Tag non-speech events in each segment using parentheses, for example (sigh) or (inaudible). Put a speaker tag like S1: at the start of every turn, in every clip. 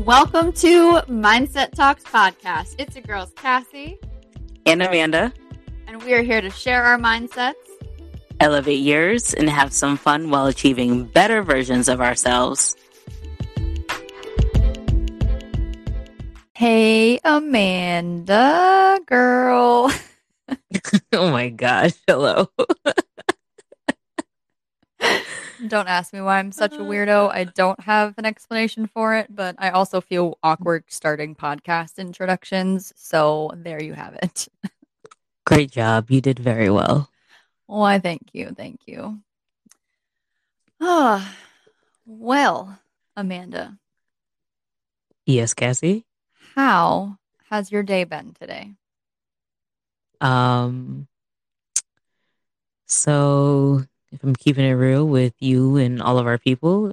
S1: Welcome to Mindset Talks Podcast. It's your girls, Cassie,
S2: and Amanda.
S1: And we are here to share our mindsets,
S2: elevate yours, and have some fun while achieving better versions of ourselves.
S1: Hey, Amanda, girl. (laughs)
S2: oh my gosh. Hello. (laughs)
S1: don't ask me why I'm such a weirdo. I don't have an explanation for it, but I also feel awkward starting podcast introductions. So there you have it.
S2: Great job. You did very well.
S1: Why, thank you. Thank you. Ah, well, Amanda.
S2: Yes, Cassie.
S1: How has your day been today?
S2: Um, so if I'm keeping it real with you and all of our people,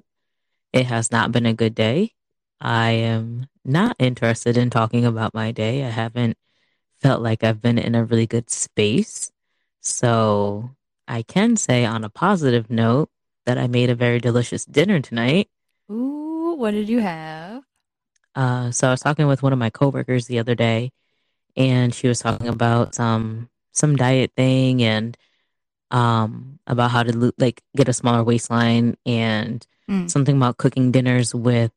S2: it has not been a good day. I am not interested in talking about my day. I haven't felt like I've been in a really good space. So I can say on a positive note that I made a very delicious dinner tonight.
S1: Ooh, what did you have?
S2: Uh, so I was talking with one of my coworkers the other day, and she was talking about some some diet thing and um, about how to like get a smaller waistline and mm. something about cooking dinners with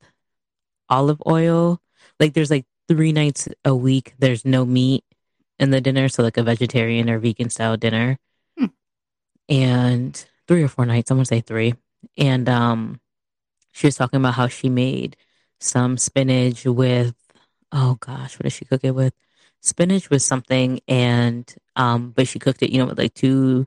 S2: olive oil. Like there's like three nights a week there's no meat in the dinner, so like a vegetarian or vegan style dinner. Mm. And three or four nights, I'm gonna say three. And um she was talking about how she made some spinach with oh gosh, what did she cook it with? Spinach with something and um but she cooked it, you know, with like two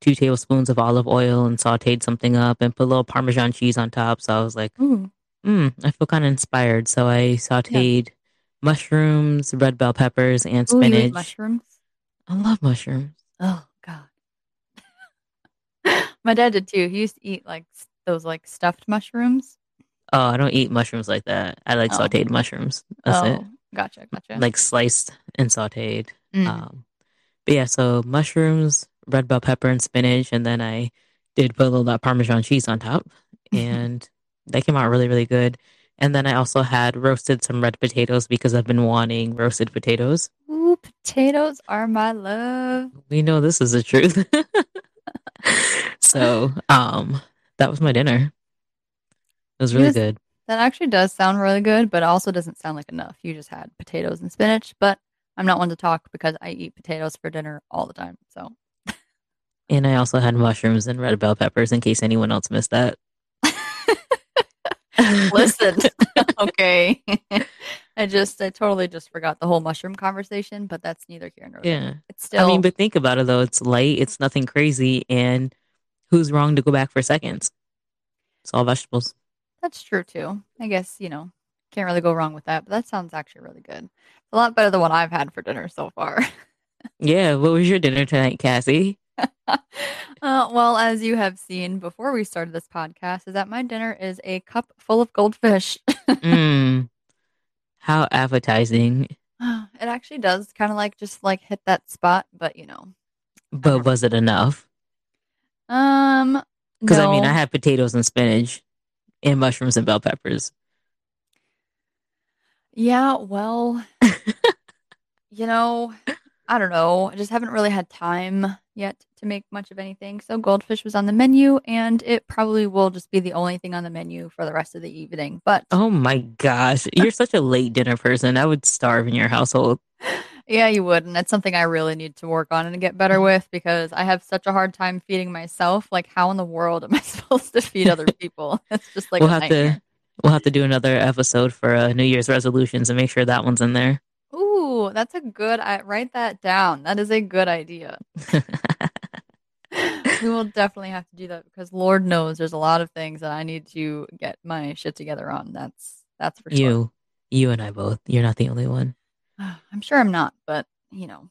S2: two tablespoons of olive oil and sauteed something up and put a little Parmesan cheese on top. So I was like, mm, I feel kind of inspired. So I sauteed yeah. mushrooms, red bell peppers, and spinach.
S1: Ooh, mushrooms?
S2: I love mushrooms.
S1: Oh, God. (laughs) My dad did too. He used to eat like those like stuffed mushrooms.
S2: Oh, I don't eat mushrooms like that. I like oh. sauteed mushrooms. That's oh, it.
S1: Gotcha, gotcha.
S2: Like sliced and sauteed. Mm. Um, but yeah, so mushrooms, red bell pepper and spinach, and then I did put a little that Parmesan cheese on top, (laughs) and that came out really, really good. And then I also had roasted some red potatoes because I've been wanting roasted potatoes.
S1: Ooh, potatoes are my love.
S2: We know this is the truth. (laughs) so, um, that was my dinner. It was really just, good.
S1: That actually does sound really good, but also doesn't sound like enough. You just had potatoes and spinach, but I'm not one to talk because I eat potatoes for dinner all the time. So
S2: and I also had mushrooms and red bell peppers in case anyone else missed that. (laughs)
S1: Listen, (laughs) okay. (laughs) I just, I totally just forgot the whole mushroom conversation, but that's neither here nor there.
S2: Yeah. It's still. I mean, but think about it though. It's light, it's nothing crazy, and who's wrong to go back for seconds? It's all vegetables.
S1: That's true too. I guess, you know, can't really go wrong with that, but that sounds actually really good. A lot better than what I've had for dinner so far.
S2: yeah. What was your dinner tonight, Cassie? (laughs)
S1: uh, well, as you have seen before we started this podcast, is that my dinner is a cup full of goldfish.
S2: mm, how appetizing! (sighs)
S1: It actually does kind of like just like hit that spot, but you know.
S2: But was it enough?
S1: Um,
S2: because no. I mean, I had potatoes and spinach, and mushrooms and bell peppers.
S1: Yeah, well, (laughs) you know, I don't know. I just haven't really had time yet to make much of anything. So goldfish was on the menu and it probably will just be the only thing on the menu for the rest of the evening. But
S2: Oh my gosh, you're such a late dinner person. I would starve in your household. (laughs)
S1: Yeah, you would. And that's something I really need to work on and get better with because I have such a hard time feeding myself. Like how in the world am I (laughs) supposed to feed other (laughs) people? It's just like
S2: we'll have nightmare. to we'll have to do another episode for uh, New Year's resolutions and make sure that one's in there.
S1: Ooh, that's a good. I write that down. That is a good idea. (laughs) we will definitely have to do that because Lord knows there's a lot of things that I need to get my shit together on. That's that's for
S2: sure. You, you and I both. You're not the only one. (sighs)
S1: I'm sure I'm not, but you know,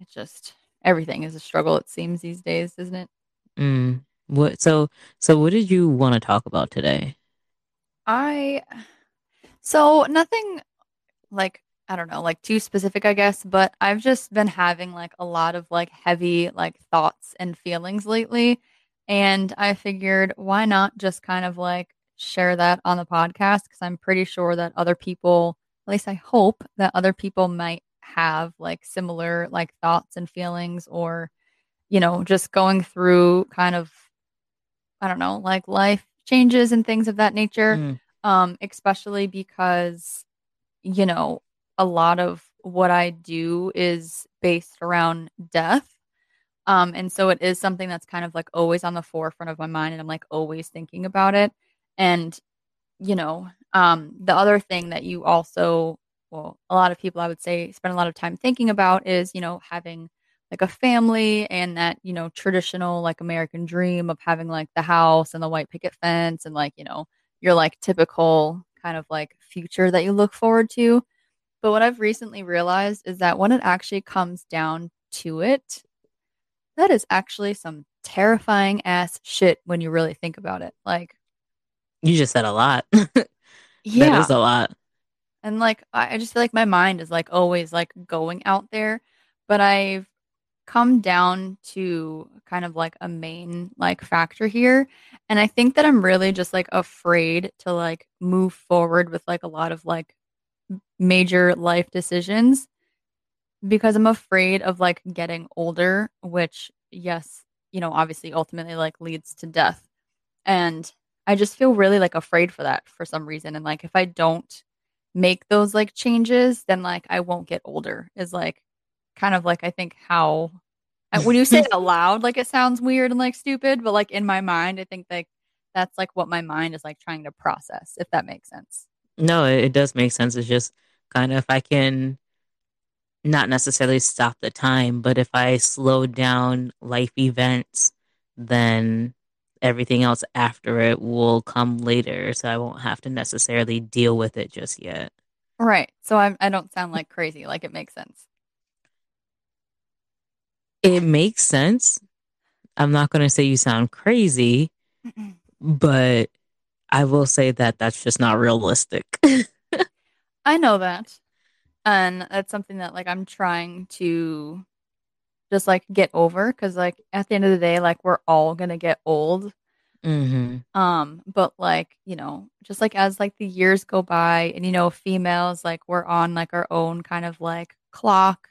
S1: it's just everything is a struggle. It seems these days, isn't it?
S2: Mm. What? So, so what did you want to talk about today?
S1: I, so nothing like I don't know, like too specific, I guess, but I've just been having like a lot of like heavy like thoughts and feelings lately. And I figured why not just kind of like share that on the podcast because I'm pretty sure that other people, at least I hope that other people might have like similar like thoughts and feelings or, you know, just going through kind of, I don't know, like life changes and things of that nature.
S2: Mm.
S1: Um, especially because, you know, a lot of what I do is based around death. Um, and so it is something that's kind of like always on the forefront of my mind, and I'm like always thinking about it. And, you know, um, the other thing that you also, well, a lot of people I would say spend a lot of time thinking about is, you know, having like a family and that, you know, traditional like American dream of having like the house and the white picket fence and like, you know, your like typical kind of like future that you look forward to. But what I've recently realized is that when it actually comes down to it, that is actually some terrifying ass shit when you really think about it. Like,
S2: You just said a lot. (laughs)
S1: yeah.
S2: That is a lot.
S1: And like, I I just feel like my mind is like always like going out there, but I've come down to kind of like a main like factor here. And I think that I'm really just like afraid to like move forward with like a lot of like major life decisions because I'm afraid of like getting older, which, yes, you know, obviously ultimately like leads to death. And I just feel really like afraid for that for some reason. And like if I don't make those like changes, then like I won't get older, is like kind of like I think how when you say it (laughs) aloud, like it sounds weird and like stupid, but like in my mind, I think like that's like what my mind is like trying to process, if that makes sense.
S2: No, it, it does make sense. It's just kind of if I can not necessarily stop the time, but if I slow down life events, then everything else after it will come later. So I won't have to necessarily deal with it just yet.
S1: Right. So I'm I don't sound like crazy, like it makes sense.
S2: It makes sense. I'm not going to say you sound crazy, but I will say that that's just not realistic. (laughs)
S1: I know that. And that's something that like I'm trying to just like get over because like at the end of the day, like we're all gonna get old.
S2: hmm
S1: Um, but like, you know, just like as like the years go by and you know, females like we're on like our own kind of like clock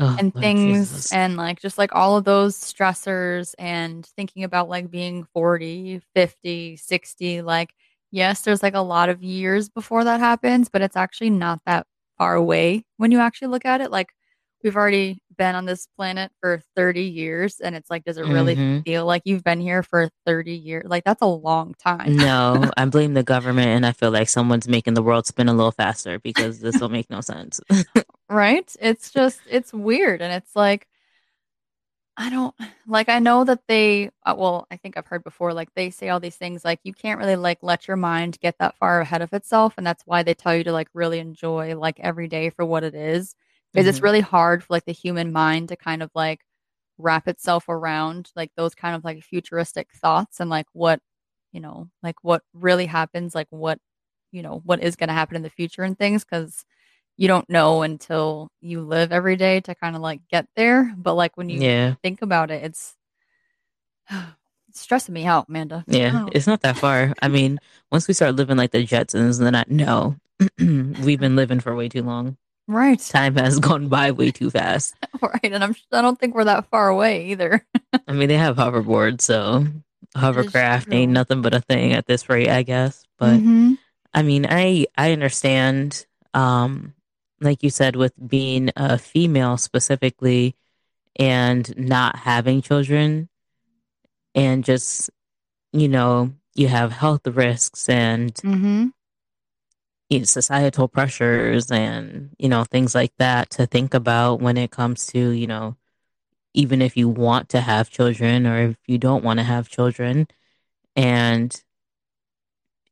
S2: Oh,
S1: and things
S2: Jesus.
S1: and like just like all of those stressors and thinking about like being 40, 50, 60. like yes there's like a lot of years before that happens but it's actually not that far away when you actually look at it like we've already been on this planet for 30 years and it's like does it really
S2: hmm
S1: feel like you've been here for 30 years like that's a long time
S2: No, (laughs) I blame the government, and I feel like someone's making the world spin a little faster because this will make no sense. (laughs)
S1: right? It's just it's weird and it's like I don't like I know that they uh, well, I think I've heard before like they say all these things like you can't really like let your mind get that far ahead of itself and that's why they tell you to like really enjoy like every day for what it is because it's
S2: hmm
S1: really hard for like the human mind to kind of like wrap itself around like those kind of like futuristic thoughts and like what you know like what really happens like what you know what is going to happen in the future and things because you don't know until you live every day to kind of like get there but like when you
S2: Yeah,
S1: think about it it's (sighs) it's stressing me out amanda
S2: yeah,
S1: oh
S2: it's not that far. I mean, once we start living like the Jetsons, then I no, (clears throat) we've been living for way too long.
S1: right
S2: Time has gone by way too fast. (laughs)
S1: right and i'm i don't think we're that far away either (laughs)
S2: I mean, they have hoverboards, so hovercraft ain't nothing but a thing at this rate, I guess. But
S1: mm-hmm
S2: I mean, I I understand, um, like you said, with being a female specifically and not having children, and just you know, you have health risks and
S1: mm-hmm.
S2: you know, societal pressures and you know things like that to think about when it comes to you know even if you want to have children or if you don't want to have children. And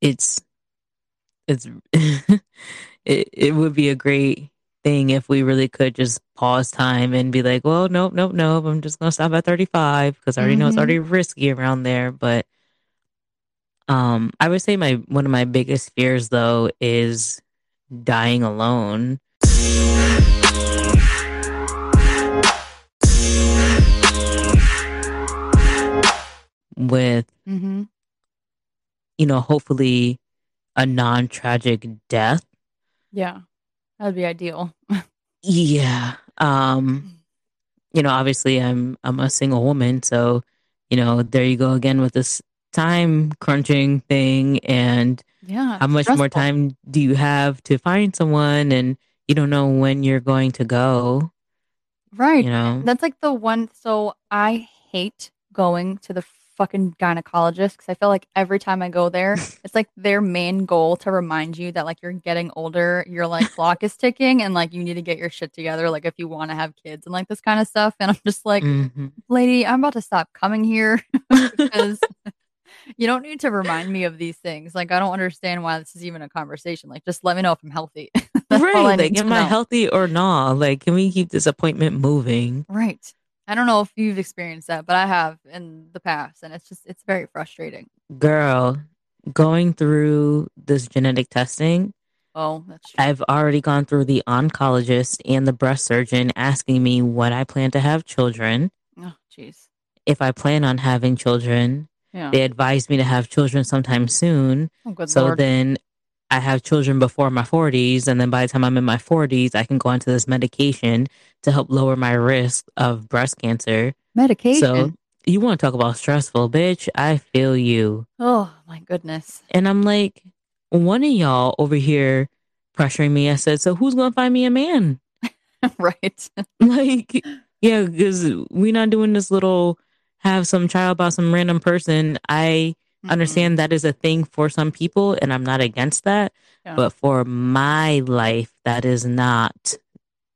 S2: it's it's (laughs) it, it would be a great thing if we really could just pause time and be like well nope nope nope i'm just gonna stop at 35 because i already know it's
S1: mm-hmm.
S2: already risky around there but um i would say my one of my biggest fears though is dying alone. With
S1: mm-hmm.
S2: you know, hopefully a non tragic death.
S1: Yeah. That'd be ideal.
S2: Yeah. Um, you know, obviously I'm I'm a single woman, so you know, there you go again with this time crunching thing and
S1: yeah.
S2: how much
S1: stressful.
S2: more time do you have to find someone and you don't know when you're going to go,
S1: Right.
S2: you know.
S1: That's like the one. So I hate going to the fucking gynecologist because I feel like every time I go there, (laughs) it's like their main goal to remind you that like you're getting older, your like clock is ticking, and like you need to get your shit together. Like if you want to have kids and like this kind of stuff. And I'm just like,
S2: Mhm.
S1: lady, I'm about to stop coming here (laughs) because you don't need to remind me of these things. Like I don't understand why this is even a conversation. Like just let me know if I'm healthy. (laughs) That's all I
S2: Right, like am I healthy or not? Like can we keep this appointment moving?
S1: Right. I don't know if you've experienced that, but I have in the past, and it's just it's very frustrating.
S2: Girl, going through this genetic testing,
S1: Oh, that's true.
S2: I've already gone through the oncologist and the breast surgeon asking me when I plan to have children,
S1: Oh, jeez.
S2: if I plan on having children.
S1: Yeah.
S2: They advised me to have children sometime soon.
S1: Oh,
S2: So
S1: lord.
S2: then I have children before my 40s. And then by the time I'm in my 40s, I can go onto this medication to help lower my risk of breast cancer.
S1: Medication.
S2: So you want to talk about stressful, bitch? I feel you.
S1: oh my goodness.
S2: And I'm like, one of y'all over here pressuring me. I said, so who's going to find me a man? (laughs)
S1: right. (laughs)
S2: Like, yeah, because we're not doing this little have some child by some random person. I
S1: Mhm.
S2: understand that is a thing for some people, and I'm not against that.
S1: Yeah.
S2: But for my life, that is not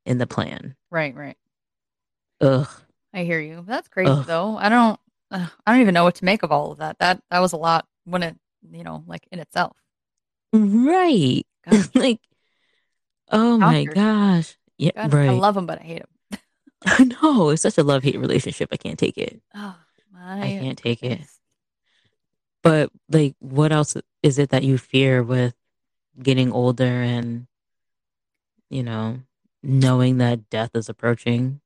S2: in the plan.
S1: Right. Right.
S2: Ugh.
S1: I hear you. That's crazy
S2: Ugh.
S1: though. I don't. Uh, I don't even know what to make of all of that. That that was a lot when it, you know, like in itself.
S2: Right. (laughs) Like, oh my gosh. Yeah,
S1: God,
S2: right.
S1: I love him, but I hate him. (laughs)
S2: I know. It's such a love hate relationship. I can't take it.
S1: Oh my.
S2: I can't take it. But like, what else is it that you fear with getting older and, you know, knowing that death is approaching?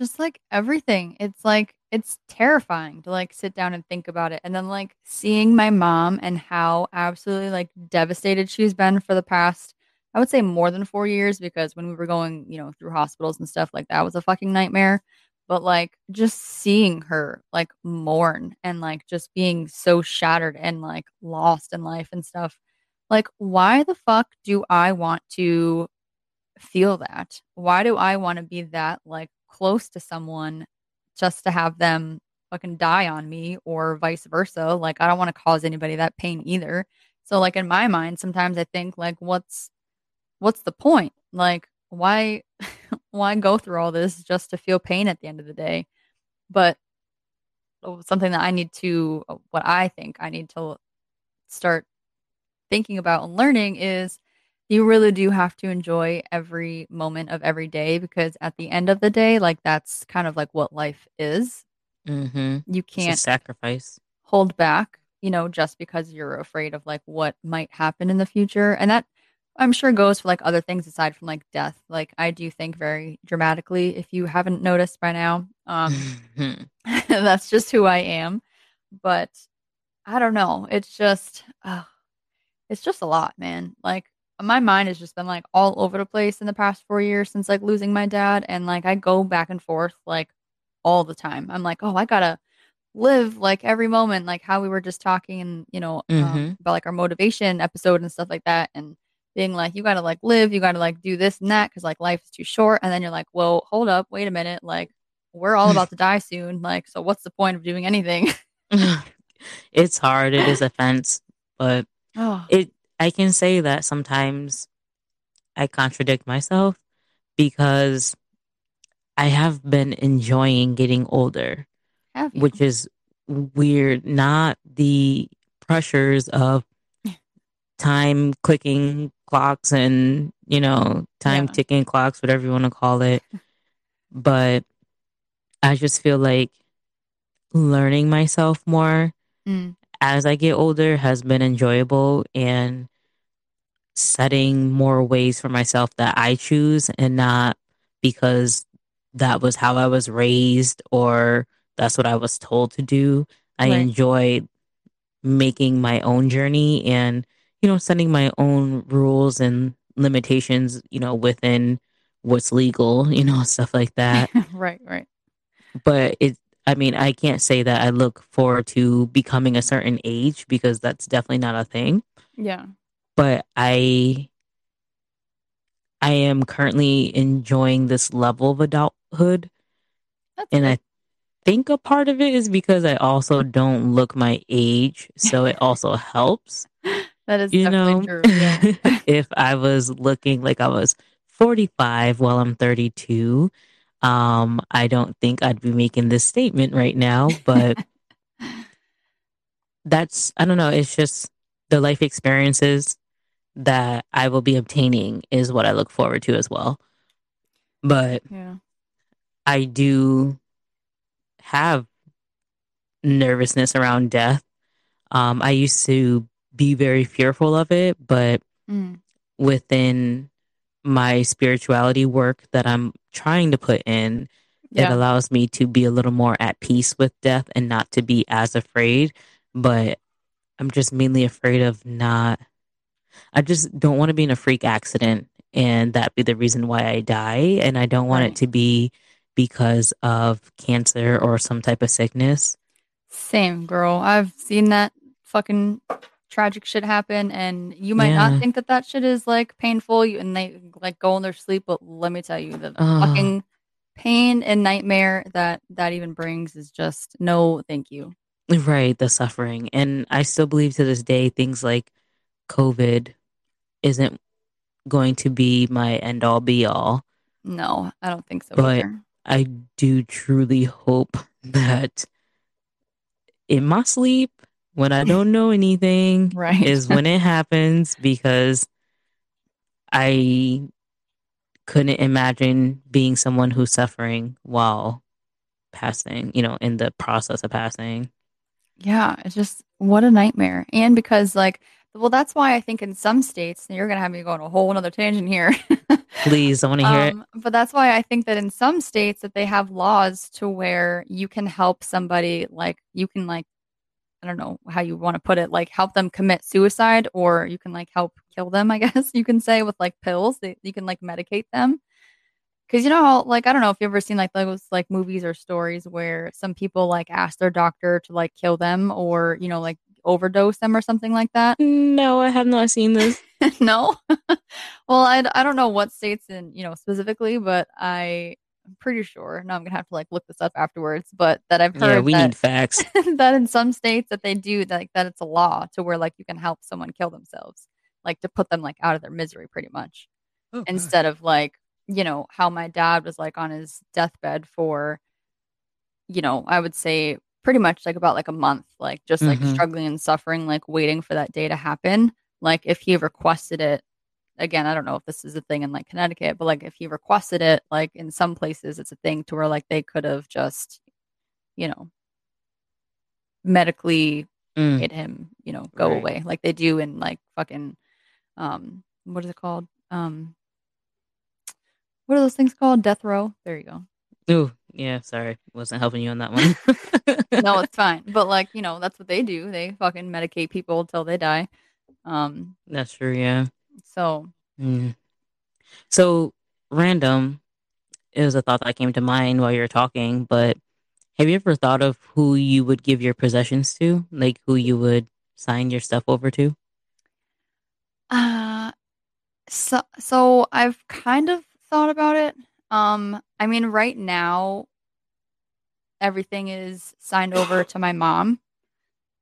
S1: just like everything. It's like it's terrifying to like sit down and think about it. And then like seeing my mom and how absolutely like devastated she's been for the past i would say more than four years because when we were going you know through hospitals and stuff like that was a fucking nightmare but like just seeing her like mourn and like just being so shattered and like lost in life and stuff like why the fuck do i want to feel that why do i want to be that like close to someone just to have them fucking die on me or vice versa. Like I don't want to cause anybody that pain either. So like in my mind, sometimes I think like what's what's the point? Like why (laughs) why go through all this just to feel pain at the end of the day? But oh, something that I need to what I think I need to start thinking about and learning is you really do have to enjoy every moment of every day because at the end of the day, like that's kind of like what life is.
S2: Mm-hmm.
S1: You can't
S2: sacrifice.
S1: hold back, you know, just because you're afraid of like what might happen in the future. And that I'm sure goes for like other things aside from like death. Like I do think very dramatically, if you haven't noticed by now. Um (laughs) (laughs) that's just who I am. But I don't know. It's just, uh, it's just a lot, man. Like my mind has just been like all over the place in the past four years since like losing my dad, and like I go back and forth like all the time. I'm like, oh, I gotta live like every moment, like how we were just talking, and you know, um,
S2: Mhm.
S1: about like our motivation episode and stuff like that, and being like, you gotta like live, you gotta like do this and that because like life is too short, and then you're like, whoa, hold up, wait a minute, like we're all about to die soon, like so what's the point of doing anything? (laughs) (laughs)
S2: it's hard. It is a fence, but
S1: oh,
S2: it. I can say that sometimes I contradict myself because I have been enjoying getting older, which is weird. Not the pressures of (laughs) time clicking clocks and you know time
S1: Yeah.
S2: ticking clocks, whatever you want to call it, but I just feel like learning myself more
S1: Mm,
S2: as I get older has been enjoyable and setting more ways for myself that I choose and not because that was how I was raised or that's what I was told to do. I
S1: Right.
S2: enjoy making my own journey and you know setting my own rules and limitations you know within what's legal (laughs) you know stuff like that (laughs)
S1: right, right.
S2: but it i mean i can't say that i look forward to becoming a certain age because that's definitely not a thing
S1: Yeah.
S2: but i i am currently enjoying this level of adulthood
S1: That's
S2: and
S1: good.
S2: i think a part of it is because i also don't look my age so it (laughs) also helps
S1: that is
S2: you know
S1: true. Yeah. (laughs)
S2: if i was looking like i was 45 while i'm 32 um i don't think i'd be making this statement right now but (laughs) that's i don't know it's just the life experiences that i will be obtaining is what i look forward to as well but
S1: yeah.
S2: i do have nervousness around death um i used to be very fearful of it but
S1: Mm.
S2: within my spirituality work that I'm trying to put in, it allows me to be a little more at peace with death and not to be as afraid. But I'm just mainly afraid of not, I just don't want to be in a freak accident and that be the reason why I die. And I don't want
S1: Right.
S2: it to be because of cancer or some type of sickness.
S1: Same, girl. I've seen that fucking tragic shit happen, and you might
S2: Yeah.
S1: not think that that shit is like painful, you, and they like go in their sleep. But let me tell you, the
S2: Oh.
S1: fucking pain and nightmare that that even brings is just no, thank you.
S2: Right, the suffering. And I still believe to this day things like COVID isn't going to be my end all be all.
S1: No, I don't think so
S2: But
S1: either.
S2: I do truly hope (laughs) that in my sleep, when I don't know anything, (laughs)
S1: Right.
S2: is when it happens because I couldn't imagine being someone who's suffering while passing, you know, in the process of passing.
S1: Yeah, it's just what a nightmare. And because like well that's why I think in some states you're gonna have me go on a whole another tangent here. (laughs)
S2: Please, I want to hear it.
S1: um but that's why I think that in some states that they have laws to where you can help somebody like you can like I don't know how you want to put it, like help them commit suicide or you can like help kill them, I (laughs) guess you can say with like pills. They, you can like medicate them. Cause you know how like I don't know if you've ever seen like those like movies or stories where some people like ask their doctor to like kill them or you know like overdose them or something like that.
S2: No, I have not seen this. (laughs)
S1: no, (laughs) well I, I don't know what states in you know specifically, but I I'm pretty sure. Now I'm gonna have to like look this up afterwards, but that I've heard
S2: Yeah, we
S1: that,
S2: need facts. (laughs)
S1: that in some states that they do like that it's a law to where like you can help someone kill themselves, like to put them like out of their misery pretty much
S2: Oh,
S1: instead of like you know how my dad was like on his deathbed for you know i would say pretty much like about like a month like just like
S2: Mhm.
S1: struggling and suffering like waiting for that day to happen like if he requested it again i don't know if this is a thing in like connecticut but like if he requested it like in some places it's a thing to where like they could have just you know medically
S2: Mm.
S1: made him you know go
S2: Right.
S1: away like they do in like fucking um what is it called um what are those things called death row there you go
S2: Ooh, yeah, sorry. Wasn't helping you on that one. (laughs)
S1: no it's fine but like you know that's what they do they fucking medicate people until they die um
S2: That's true, yeah.
S1: So
S2: Mm. So, random, it was a thought that came to mind while you were talking, but have you ever thought of who you would give your possessions to? Like who you would sign your stuff over to?
S1: uh so so i've kind of thought about it um i mean right now everything is signed over to my mom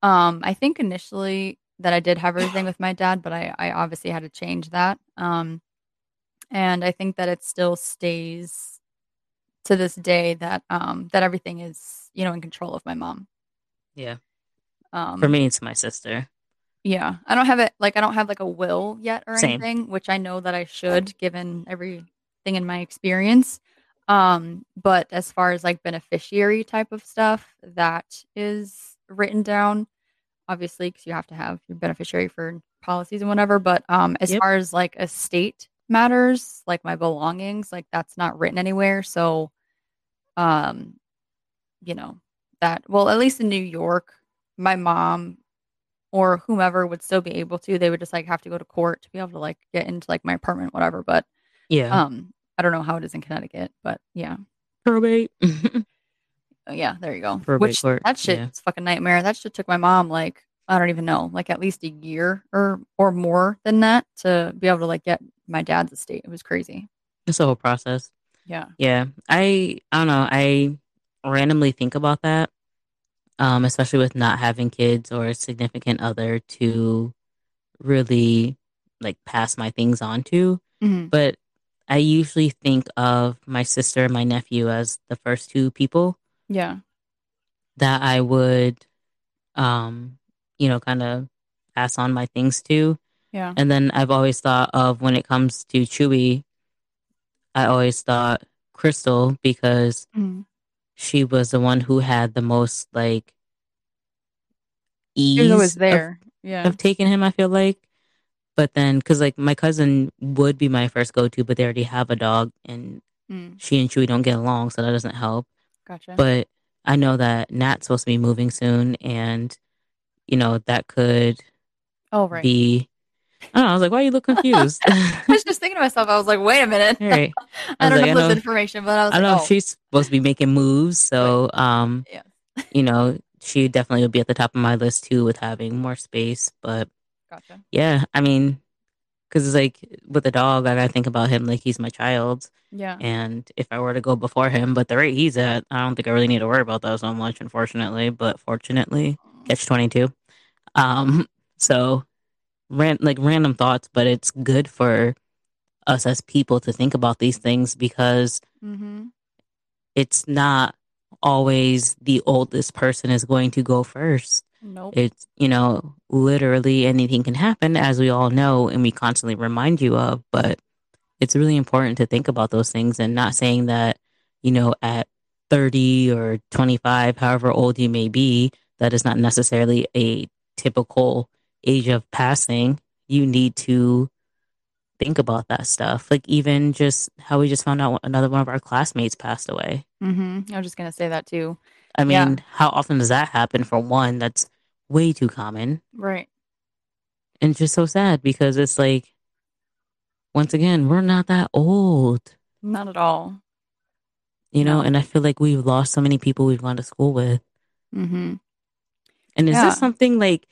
S1: um i think initially that i did have everything with my dad but i i obviously had to change that um and i think that it still stays to this day that um that everything is you know in control of my mom
S2: Yeah.
S1: um
S2: For me, it's my sister.
S1: Yeah. I don't have it like I don't have like a will yet or
S2: Same.
S1: anything, which I know that I should given everything in my experience. Um, but as far as like beneficiary type of stuff, that is written down, obviously, because you have to have your beneficiary for policies and whatever. But um, as
S2: Yep.
S1: far as like estate matters, like my belongings, like that's not written anywhere. So, um, you know, that well, at least in New York, my mom or whomever would still be able to. They would just like have to go to court to be able to like get into like my apartment, whatever. But
S2: Yeah.
S1: um, I don't know how it is in Connecticut, but yeah.
S2: Probate. (laughs)
S1: Oh, yeah, there you go.
S2: Probate
S1: Which
S2: court,
S1: that shit
S2: yeah.
S1: is fucking nightmare. That shit took my mom like I don't even know, like at least a year or or more than that to be able to like get my dad's estate. It was crazy.
S2: it's a whole process.
S1: Yeah.
S2: Yeah. I I don't know. I randomly think about that. Um, especially with not having kids or a significant other to really like pass my things on to.
S1: hmm
S2: But I usually think of my sister and my nephew as the first two people
S1: Yeah.
S2: that I would um, you know, kind of pass on my things to.
S1: Yeah.
S2: And then I've always thought of when it comes to Chewy, I always thought Crystal because
S1: Mhm.
S2: she was the one who had the most like ease
S1: She was always
S2: of,
S1: there. Yeah.
S2: of taking him, I feel like. But then, because like my cousin would be my first go to, but they already have a dog and
S1: Mm,
S2: she and Chewy don't get along, so that doesn't help.
S1: Gotcha.
S2: But I know that Nat's supposed to be moving soon, and you know that could
S1: oh right.
S2: be. I don't know. I was like, why are you look (laughs) confused?
S1: I was just thinking to myself, I was like, wait a minute.
S2: Right. (laughs)
S1: I,
S2: I
S1: don't
S2: like, I
S1: have this
S2: know-
S1: information, but I was
S2: I don't
S1: like,
S2: know
S1: oh,
S2: if she's supposed to be making moves, so um,
S1: Yeah.
S2: you know, she definitely would be at the top of my list too with having more space. But
S1: gotcha.
S2: yeah, I mean, because it's like with a dog, I gotta think about him like he's my child,
S1: Yeah.
S2: and if I were to go before him, but the rate he's at, I don't think I really need to worry about that so much, unfortunately. But fortunately, catch twenty two. Um, (laughs) so ran like random thoughts, but it's good for us as people to think about these things because
S1: Mm-hmm.
S2: it's not always the oldest person is going to go first.
S1: Nope.
S2: It's, you know, literally anything can happen, as we all know, and we constantly remind you of. But it's really important to think about those things and not saying that, you know, at 30 or 25, however old you may be, that is not necessarily a typical age of passing. You need to think about that stuff. Like, even just how we just found out another one of our classmates passed away.
S1: mm-hmm. I was just gonna say that too.
S2: I mean,
S1: Yeah.
S2: how often does that happen for one? That's way too common.
S1: Right.
S2: And just so sad because it's like, once again, we're not that old,
S1: Not at all.
S2: you know?
S1: No.
S2: And I feel like we've lost so many people we've gone to school with.
S1: Mm-hmm.
S2: And is
S1: Yeah.
S2: this something like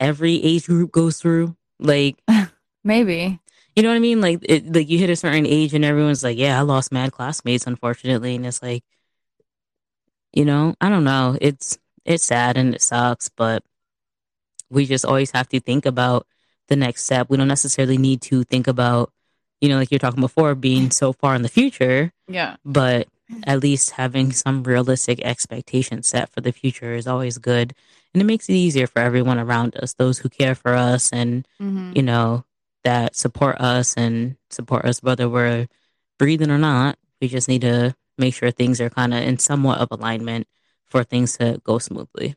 S2: every age group goes through? Like, (laughs)
S1: Maybe.
S2: you know what I mean? Like, it, like you hit a certain age and everyone's like, yeah, I lost mad classmates, unfortunately. And it's like, you know, I don't know. It's, it's sad and it sucks, but we just always have to think about the next step. We don't necessarily need to think about, you know, like you're talking before, being so far in the future,
S1: Yeah.
S2: but at least having some realistic expectations set for the future is always good. And it makes it easier for everyone around us, those who care for us and,
S1: Mm-hmm.
S2: you know, that support us and support us whether we're breathing or not. We just need to make sure things are kind of in somewhat of alignment for things to go smoothly.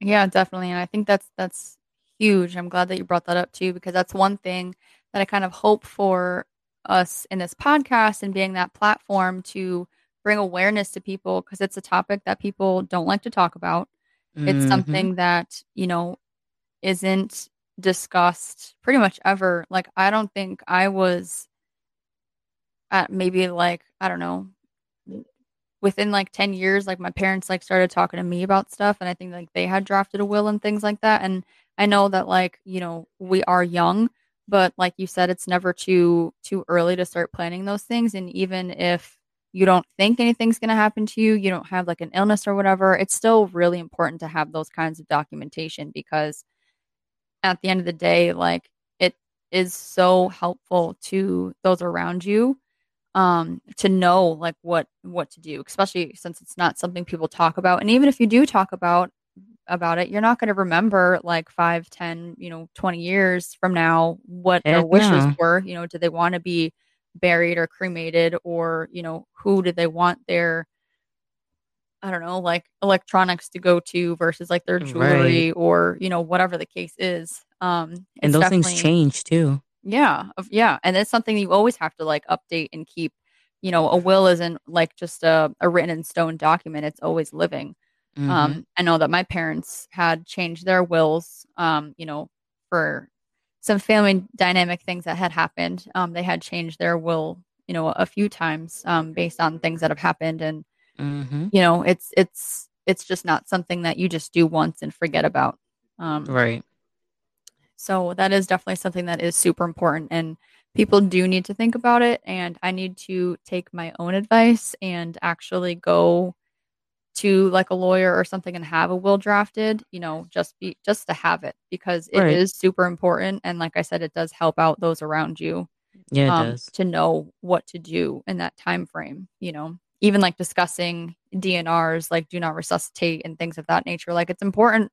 S1: Yeah, definitely. And I think that's that's huge. I'm glad that you brought that up too, because that's one thing that I kind of hope for us in this podcast and being that platform to bring awareness to people because it's a topic that people don't like to talk about. It's
S2: Mhm.
S1: something that, you know, isn't discussed pretty much ever. Like I don't think I was at maybe like, I don't know, within like 10 years like my parents like started talking to me about stuff and i think like they had drafted a will and things like that and i know that like you know we are young but like you said it's never too too early to start planning those things and even if you don't think anything's going to happen to you you don't have like an illness or whatever it's still really important to have those kinds of documentation because at the end of the day like it is so helpful to those around you um to know like what what to do especially since it's not something people talk about and even if you do talk about about it you're not going to remember like five, ten, you know 20 years from now what their
S2: Heck
S1: wishes
S2: no.
S1: were you know did they want to be buried or cremated or you know who did they want their i don't know like electronics to go to versus like their jewelry or you know whatever the case is um
S2: and those things change too.
S1: Yeah, yeah, and it's something you always have to like update and keep. You know, a will isn't like just a, a written in stone document; it's always living.
S2: Mm-hmm.
S1: Um, I know that my parents had changed their wills, um, you know, for some family dynamic things that had happened. Um, they had changed their will, you know, a few times um, based on things that have happened, and
S2: Mm-hmm.
S1: you know, it's it's it's just not something that you just do once and forget about. Um,
S2: Right.
S1: So that is definitely something that is super important and people do need to think about it and I need to take my own advice and actually go to like a lawyer or something and have a will drafted, you know, just be just to have it because it
S2: Right.
S1: is super important and like I said it does help out those around you
S2: Yeah,
S1: um,
S2: does.
S1: to know what to do in that time frame, you know. Even like discussing DNRs like do not resuscitate and things of that nature like it's important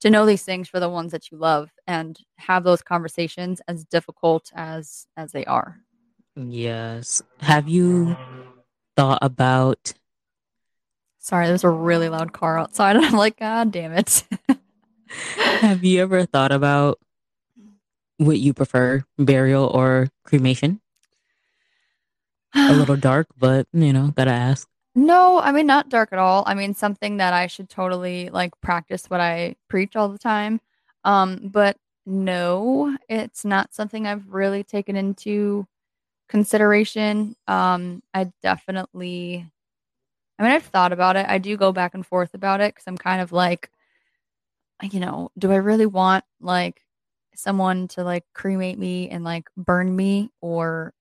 S1: to know these things for the ones that you love and have those conversations as difficult as as they are.
S2: Yes. Have you thought about
S1: Sorry, there's a really loud car outside and I'm like, God damn it. (laughs)
S2: have you ever thought about what you prefer, burial or cremation? A little dark, but you know, gotta ask.
S1: No, I mean not dark at all. I mean something that I should totally like practice what I preach all the time. Um, but no, it's not something I've really taken into consideration. Um, I definitely I mean I've thought about it. I do go back and forth about it cuz I'm kind of like you know, do I really want like someone to like cremate me and like burn me or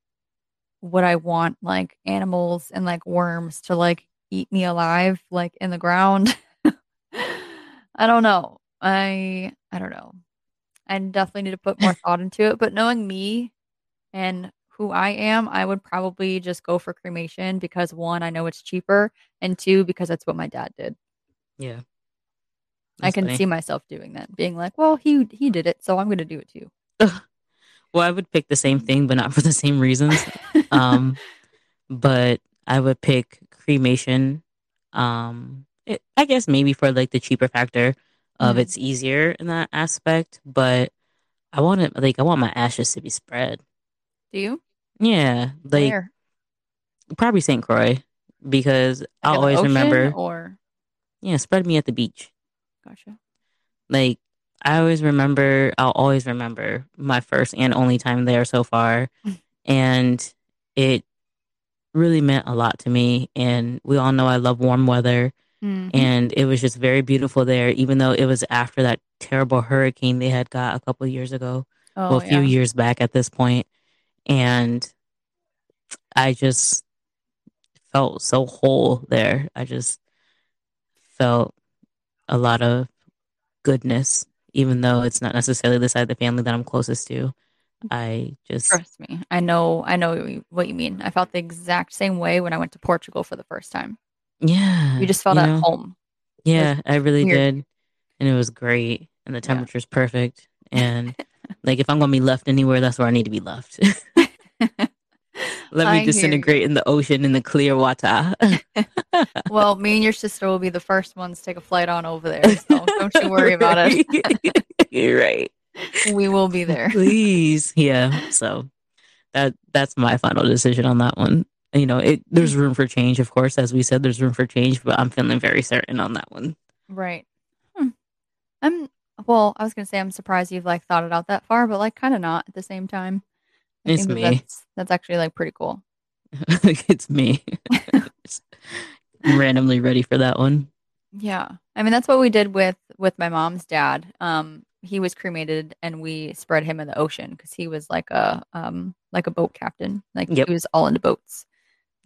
S1: would I want like animals and like worms to like eat me alive like in the ground? (laughs) I don't know. I I don't know. I definitely need to put more (laughs) thought into it, but knowing me and who I am, I would probably just go for cremation because one, I know it's cheaper, and two, because that's what my dad did.
S2: Yeah.
S1: I can
S2: funny.
S1: see myself doing that, being like, "Well, he he did it, so I'm going to do it too." (laughs)
S2: Well, I would pick the same thing, but not for the same reasons. Um, but I would pick cremation. Um, it, I guess maybe for like the cheaper factor of
S1: Mhm.
S2: it's easier in that aspect. But I want it like I want my ashes to be spread.
S1: do you?
S2: Yeah, like
S1: Where?
S2: probably St. Croix because
S1: Like
S2: I'll always remember.
S1: or
S2: Yeah, spread me at the beach.
S1: gotcha.
S2: Like I always remember. I'll always remember my first and only time there so far, (laughs) and it really meant a lot to me. And we all know I love warm weather.
S1: Mhm.
S2: and it was just very beautiful there even though it was after that terrible hurricane they had got a couple years ago
S1: Oh,
S2: well a few
S1: yeah.
S2: years back at this point and i just felt so whole there i just felt a lot of goodness even though it's not necessarily the side of the family that i'm closest to i just
S1: Trust me. I know I know what you- mean. I felt the exact same way when I went to Portugal for the first time.
S2: yeah
S1: You just felt
S2: you
S1: at
S2: know?
S1: home.
S2: Yeah, I really
S1: weird.
S2: did. And it was great. And the
S1: Yeah.
S2: temperature's perfect. And (laughs) like if I'm gonna be left anywhere, that's where I need to be left. (laughs) Let me
S1: hear
S2: disintegrate in the ocean in the clear water. (laughs)
S1: Well, me and your sister will be the first ones to take a flight on over there. So don't you worry about it.
S2: it. You're right.
S1: We will be there. (laughs)
S2: Please. Yeah. So that that's my final decision on that one. You know, it there's room for change, of course. As we said, there's room for change, but I'm feeling very certain on that one.
S1: Right. Hmm. I'm well, I was gonna say I'm surprised you've like thought it out that far, but like kind of not at the same time. I
S2: It's me.
S1: that's that's actually like pretty cool. (laughs)
S2: it's me. (laughs) randomly ready for that one.
S1: Yeah. I mean, that's what we did with with my mom's dad. Um he was cremated and we spread him in the ocean cuz he was like a um like a boat captain. Like
S2: Yep.
S1: he was all into boats.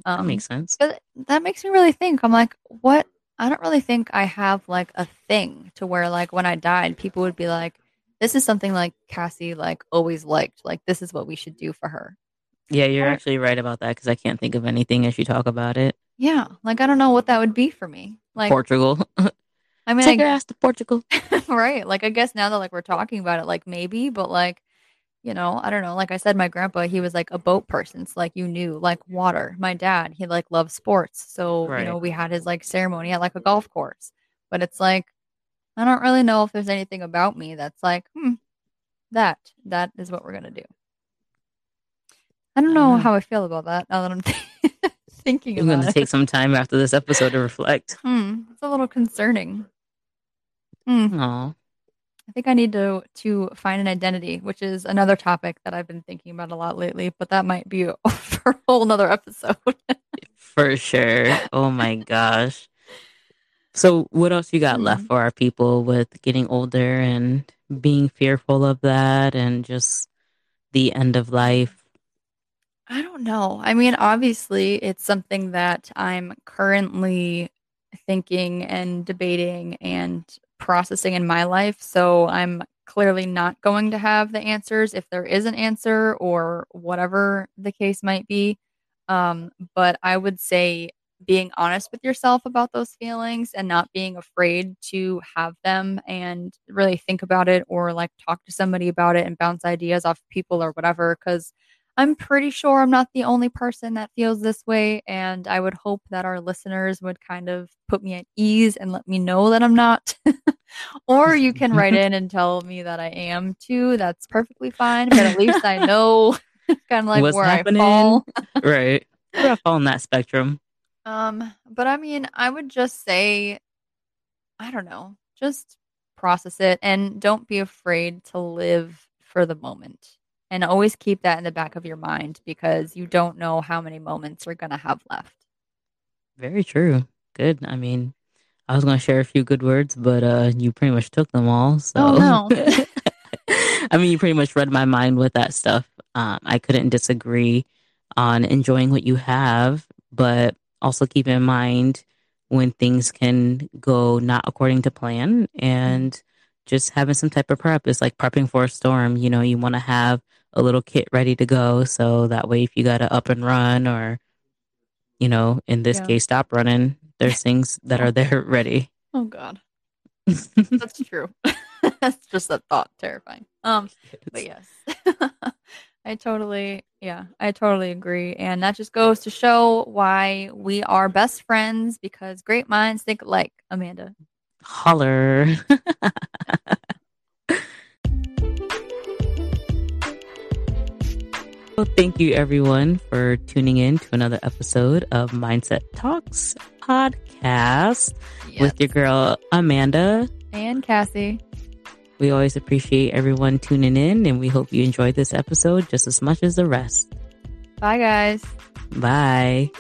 S2: That
S1: Um
S2: makes sense.
S1: but that makes me really think. I'm like, what? I don't really think I have like a thing to where like when I died, people would be like, this is something like Cassie like always liked. Like this is what we should do for her.
S2: Yeah, you're actually right about that because I can't think of anything as you talk about it.
S1: Yeah. Like I don't know what that would be for me. Like
S2: Portugal. (laughs)
S1: I mean,
S2: Take
S1: I
S2: your ass to Portugal. (laughs)
S1: right. Like I guess now that like we're talking about it, like maybe, but like, you know, I don't know. Like I said, my grandpa, he was like a boat person. So like you knew like water. My dad, he like loved sports. So,
S2: Right.
S1: you know, we had his like ceremony at like a golf course. But it's like I don't really know if there's anything about me that's like, hmm, that that is what we're gonna do. I don't know
S2: don't
S1: how I feel about that now that I'm (laughs) thinking
S2: I'm
S1: about
S2: going to
S1: it.
S2: take some time after this episode to reflect.
S1: Hmm, it's a little concerning.
S2: Aw.
S1: I think I need to to find an identity, which is another topic that I've been thinking about a lot lately. But that might be (laughs) for a whole nother episode.
S2: For sure. Oh my gosh. So, what else you got left
S1: Hmm.
S2: for our people with getting older and being fearful of that and just the end of life?
S1: I don't know. I mean, obviously, it's something that I'm currently thinking and debating and processing in my life. So I'm clearly not going to have the answers if there is an answer or whatever the case might be. Um, but I would say being honest with yourself about those feelings and not being afraid to have them and really think about it or like talk to somebody about it and bounce ideas off people or whatever. Cause I'm pretty sure I'm not the only person that feels this way. And I would hope that our listeners would kind of put me at ease and let me know that I'm not. (laughs) or you can write in and tell me that I am too. That's perfectly fine. But at least I know (laughs) kind of like
S2: What's
S1: where
S2: happening?
S1: I fall. (laughs)
S2: right. Where I fall on that spectrum.
S1: Um, but I mean, I would just say, I don't know, just process it and don't be afraid to live for the moment. And always keep that in the back of your mind because you don't know how many moments you're going to have left.
S2: Very true. Good. I mean, I was going to share a few good words, but uh, you pretty much took them all. So,
S1: Oh, no. (laughs)
S2: I mean, you pretty much read my mind with that stuff. Um, I couldn't disagree on enjoying what you have, but also keep in mind when things can go not according to plan and just having some type of prep is like prepping for a storm. You know, you want to have a little kit ready to go. So that way, if you got to up and run or, you know, in this
S1: Yeah.
S2: case, stop running, there's things that are there (laughs) ready.
S1: Oh, God. (laughs) That's true. (laughs) That's just a thought terrifying. Um, but yes. I totally, yeah, I totally agree. And that just goes to show why we are best friends because great minds think alike, Amanda.
S2: Holler. Well, thank you everyone for tuning in to another episode of Mindset Talks podcast with your girl Amanda.
S1: and Cassie.
S2: We always appreciate everyone tuning in and we hope you enjoyed this episode just as much as the rest.
S1: Bye, guys.
S2: Bye.